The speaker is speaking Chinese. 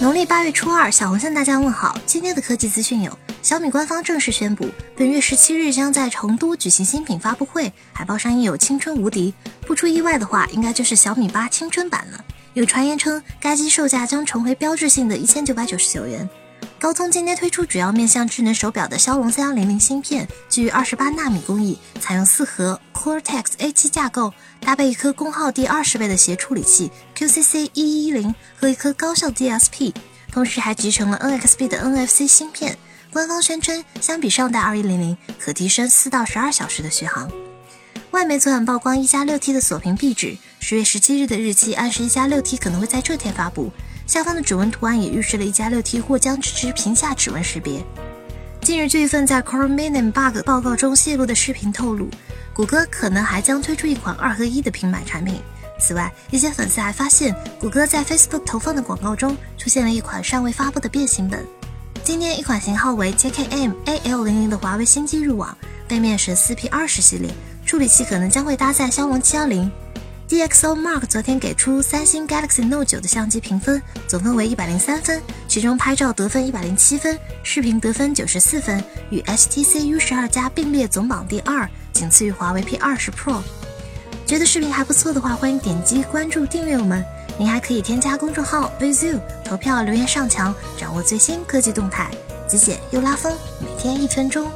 农历八月初二，小红向大家问好。今天的科技资讯有：小米官方正式宣布，本月十七日将在成都举行新品发布会，海报上印有“青春无敌”。不出意外的话，应该就是小米八青春版了。有传言称，该机售价将重回标志性的一千九百九十九元。高通今天推出主要面向智能手表的骁龙三幺零零芯片，基于二十八纳米工艺，采用四核 Cortex A7 架构，搭配一颗功耗低二十倍的协处理器 QCC 一一零和一颗高效 DSP，同时还集成了 NXP 的 NFC 芯片。官方宣称，相比上代二一零零，可提升四到十二小时的续航。外媒昨晚曝光一加六 T 的锁屏壁纸，十月十七日的日期暗示一加六 T 可能会在这天发布。下方的指纹图案也预示了一加六 T 或将支持屏下指纹识别。近日，据一份在 Chromium Bug 报告中泄露的视频透露，谷歌可能还将推出一款二合一的平板产品。此外，一些粉丝还发现，谷歌在 Facebook 投放的广告中出现了一款尚未发布的变形本。今天，一款型号为 JKM AL00 的华为新机入网，背面是 4P20 系列，处理器可能将会搭载骁龙710。DxO Mark 昨天给出三星 Galaxy Note 9的相机评分，总分为一百零三分，其中拍照得分一百零七分，视频得分九十四分，与 HTC U 十二加并列总榜第二，仅次于华为 P 二十 Pro。觉得视频还不错的话，欢迎点击关注订阅我们。您还可以添加公众号 Vizu 投票留言上墙，掌握最新科技动态，极简又拉风，每天一分钟。